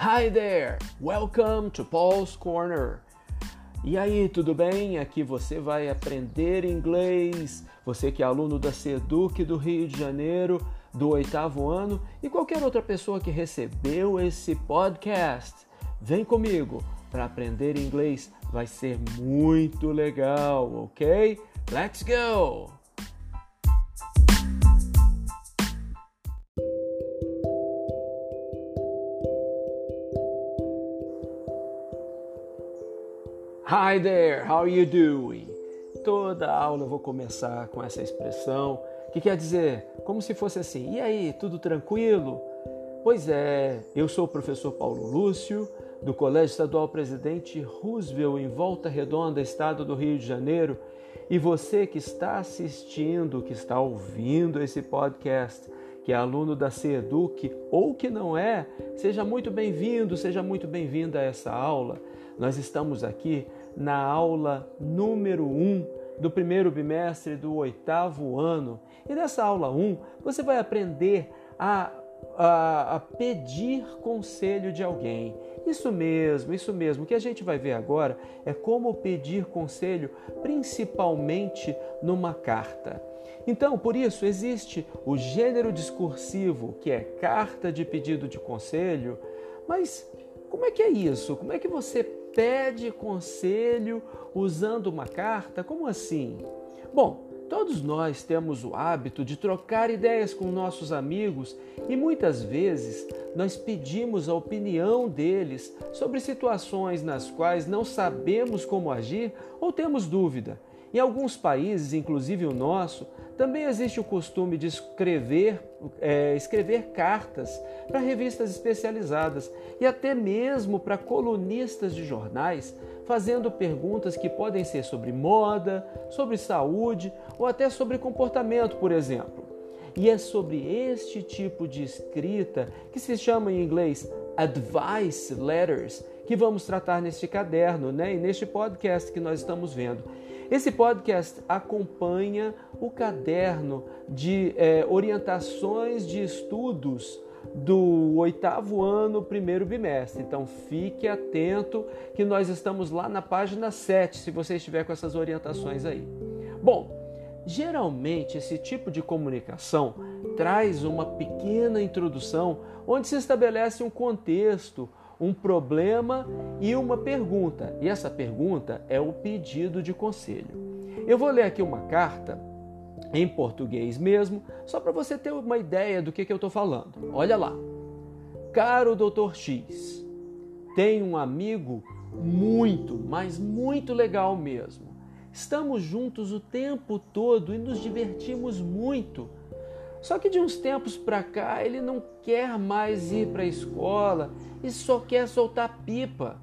Hi there! Welcome to Paul's Corner. E aí, tudo bem? Aqui você vai aprender inglês. Você que é aluno da Seduc do Rio de Janeiro, do oitavo ano, e qualquer outra pessoa que recebeu esse podcast. Vem comigo para aprender inglês. Vai ser muito legal, ok? Let's go! Hi there, how are you doing? Toda aula eu vou começar com essa expressão, que quer dizer como se fosse assim: e aí, tudo tranquilo? Pois é, eu sou o professor Paulo Lúcio, do Colégio Estadual Presidente Roosevelt, em Volta Redonda, estado do Rio de Janeiro, e você que está assistindo, que está ouvindo esse podcast, que é aluno da CEDUC ou que não é, seja muito bem-vindo, seja muito bem-vinda a essa aula. Nós estamos aqui na aula número 1 um do primeiro bimestre do oitavo ano. E nessa aula 1, um, você vai aprender a, a, a, pedir conselho de alguém. Isso mesmo, isso mesmo. O que a gente vai ver agora é como pedir conselho, principalmente numa carta. Então, por isso, existe o gênero discursivo, que é carta de pedido de conselho, mas como é que é isso? Como é que você pede conselho usando uma carta? Como assim? Bom, todos nós temos o hábito de trocar ideias com nossos amigos e muitas vezes nós pedimos a opinião deles sobre situações nas quais não sabemos como agir ou temos dúvida. Em alguns países, inclusive o nosso, também existe o costume de escrever, é, escrever cartas para revistas especializadas e até mesmo para colunistas de jornais, fazendo perguntas que podem ser sobre moda, sobre saúde ou até sobre comportamento, por exemplo. E é sobre este tipo de escrita, que se chama em inglês advice letters, que vamos tratar neste caderno né, e neste podcast que nós estamos vendo. Esse podcast acompanha o caderno de é, orientações de estudos do oitavo ano, primeiro bimestre. Então fique atento que nós estamos lá na página 7, se você estiver com essas orientações aí. Bom, geralmente esse tipo de comunicação traz uma pequena introdução onde se estabelece um contexto, um problema e uma pergunta. E essa pergunta é o pedido de conselho. Eu vou ler aqui uma carta em português mesmo, só para você ter uma ideia do que, que eu estou falando. Olha lá. Caro Dr. X, tenho um amigo muito, mas muito legal mesmo. Estamos juntos o tempo todo e nos divertimos muito. Só que de uns tempos para cá ele não quer mais ir para a escola e só quer soltar pipa.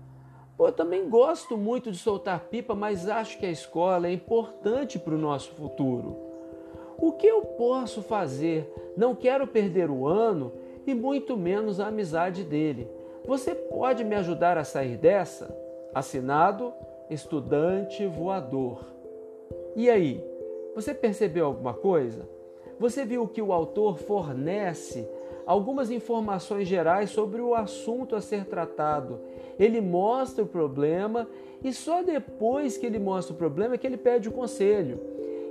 Pô, eu também gosto muito de soltar pipa, mas acho que a escola é importante para o nosso futuro. O que eu posso fazer? Não quero perder o ano e muito menos a amizade dele. Você pode me ajudar a sair dessa? Assinado Estudante Voador. E aí, você percebeu alguma coisa? Você viu que o autor fornece algumas informações gerais sobre o assunto a ser tratado. Ele mostra o problema e só depois que ele mostra o problema é que ele pede o conselho.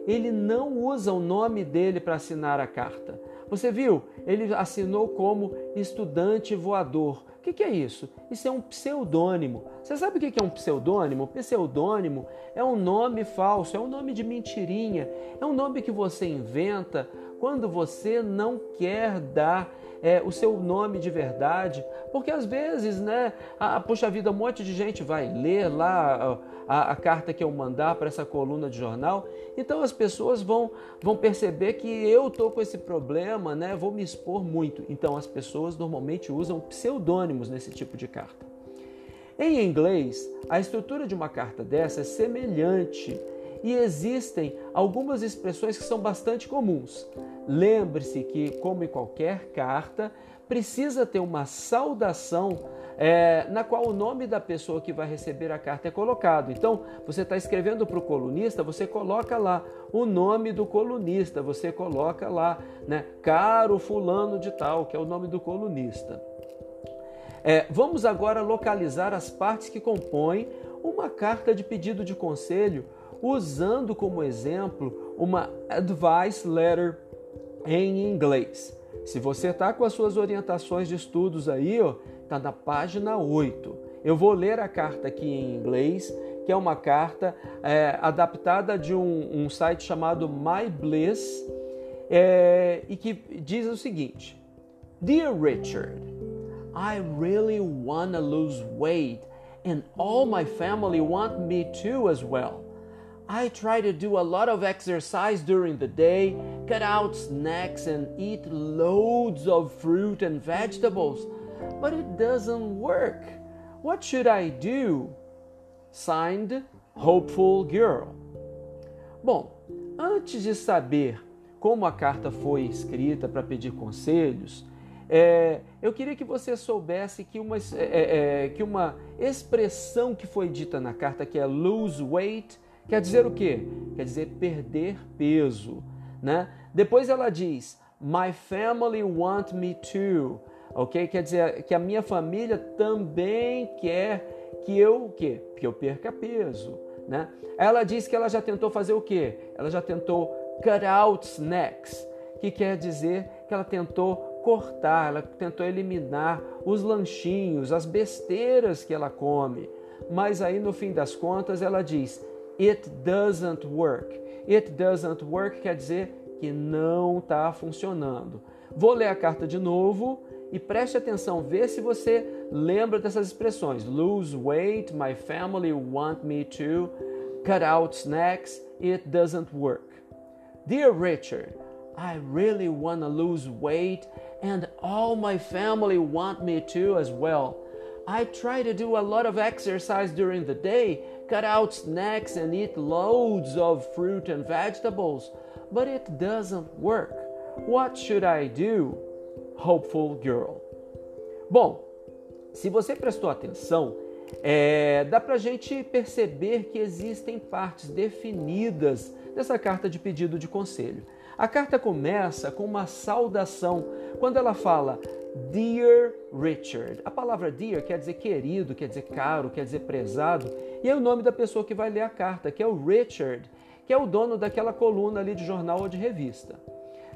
Ele não usa o nome dele para assinar a carta. Você viu? Ele assinou como estudante voador. O que, que é isso? Isso é um pseudônimo. Você sabe o que é um pseudônimo? Pseudônimo é um nome falso, é um nome de mentirinha, é um nome que você inventa quando você não quer dar é, o seu nome de verdade, porque às vezes, né, a, puxa vida, um monte de gente vai ler lá a, a carta que eu mandar para essa coluna de jornal, então as pessoas vão, vão perceber que eu tô com esse problema, né, vou me expor muito. Então as pessoas normalmente usam pseudônimos nesse tipo de carta. Em inglês, a estrutura de uma carta dessa é semelhante e existem algumas expressões que são bastante comuns. Lembre-se que, como em qualquer carta, precisa ter uma saudação é, na qual o nome da pessoa que vai receber a carta é colocado. Então, você está escrevendo para o colunista, você coloca lá o nome do colunista, você coloca lá, né, caro fulano de tal, que é o nome do colunista. É, vamos agora localizar as partes que compõem uma carta de pedido de conselho, usando como exemplo uma advice letter em inglês. Se você está com as suas orientações de estudos aí, está na página 8. Eu vou ler a carta aqui em inglês, que é uma carta é, adaptada de um, um, site chamado My Bliss, é, e que diz o seguinte: Dear Richard, I really want to lose weight, and all my family want me to as well. I try to do a lot of exercise during the day, cut out snacks, and eat loads of fruit and vegetables, but it doesn't work. What should I do? Signed, Hopeful Girl. Bom, antes de saber como a carta foi escrita para pedir conselhos, é, eu queria que você soubesse que uma, é, é, que uma expressão que foi dita na carta, que é lose weight, quer dizer o quê? Quer dizer perder peso. Né? Depois ela diz, my family want me to. Ok? Quer dizer que a minha família também quer que eu o quê? Que eu perca peso. Né? Ela diz que ela já tentou fazer o quê? Ela já tentou cut out snacks, que quer dizer que ela tentou cortar, ela tentou eliminar os lanchinhos, as besteiras que ela come. Mas aí no fim das contas ela diz: It doesn't work. It doesn't work quer dizer que não está funcionando. Vou ler a carta de novo e preste atenção, vê se você lembra dessas expressões. Lose weight, my family want me to. Cut out snacks, it doesn't work. Dear Richard, I really want to lose weight and all my family want me to as well. I try to do a lot of exercise during the day, cut out snacks and eat loads of fruit and vegetables, but it doesn't work. What should I do? Hopeful girl. Bom, se você prestou atenção, é, dá para gente perceber que existem partes definidas dessa carta de pedido de conselho. A carta começa com uma saudação, quando ela fala Dear Richard. A palavra dear quer dizer querido, quer dizer caro, quer dizer prezado, e é o nome da pessoa que vai ler a carta, que é o Richard, que é o dono daquela coluna ali de jornal ou de revista.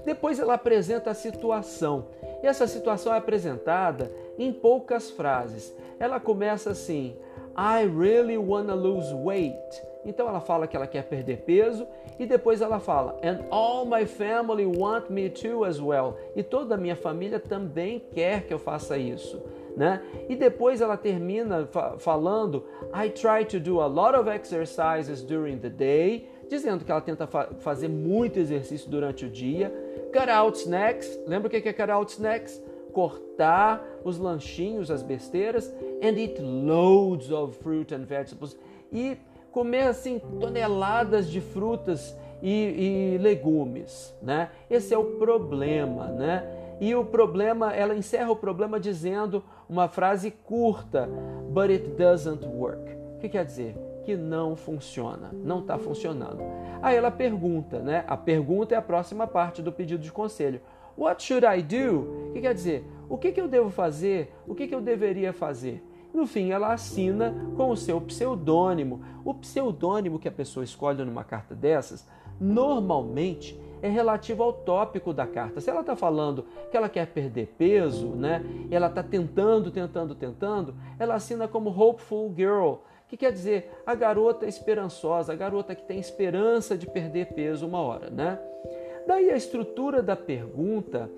Depois ela apresenta a situação, e essa situação é apresentada em poucas frases. Ela começa assim: I really wanna lose weight. Então ela fala que ela quer perder peso e depois ela fala and all my family want me to as well. E toda a minha família também quer que eu faça isso, né? E depois ela termina fa falando I try to do a lot of exercises during the day, dizendo que ela tenta fa fazer muito exercício durante o dia. Cut out snacks. Lembra o que é cut out snacks? Cortar os lanchinhos, as besteiras, and eat loads of fruit and vegetables. E comer assim toneladas de frutas e, e, legumes, né? Esse é o problema, né? E o problema, ela encerra o problema dizendo uma frase curta, but it doesn't work. O que quer dizer? Que não funciona, não está funcionando. Aí ela pergunta, né? A pergunta é a próxima parte do pedido de conselho. What should I do? O que quer dizer? O que, que eu devo fazer? O que, que eu deveria fazer? No fim, ela assina com o seu pseudônimo. O pseudônimo que a pessoa escolhe numa carta dessas, normalmente é relativo ao tópico da carta. Se ela está falando que ela quer perder peso, né? Ela está tentando, tentando, tentando, ela assina como Hopeful Girl, que quer dizer a garota esperançosa, a garota que tem esperança de perder peso uma hora, né? Daí a estrutura da pergunta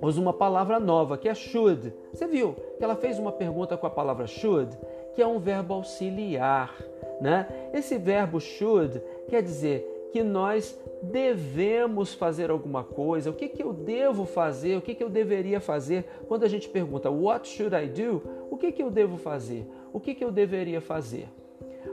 usa uma palavra nova, que é should. Você viu que ela fez uma pergunta com a palavra should, que é um verbo auxiliar. Né? Esse verbo should quer dizer que nós devemos fazer alguma coisa. O que, que eu devo fazer? O que, que eu deveria fazer? Quando a gente pergunta What should I do? O que, que eu devo fazer? O que, que eu deveria fazer?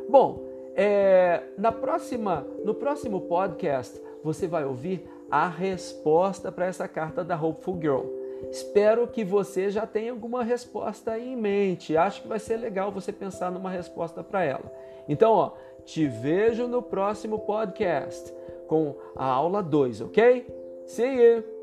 Bom, é, na próxima, no próximo podcast você vai ouvir a resposta para essa carta da Hopeful Girl. Espero que você já tenha alguma resposta aí em mente. Acho que vai ser legal você pensar numa resposta para ela. Então, ó, te vejo no próximo podcast com a aula 2, ok? See you!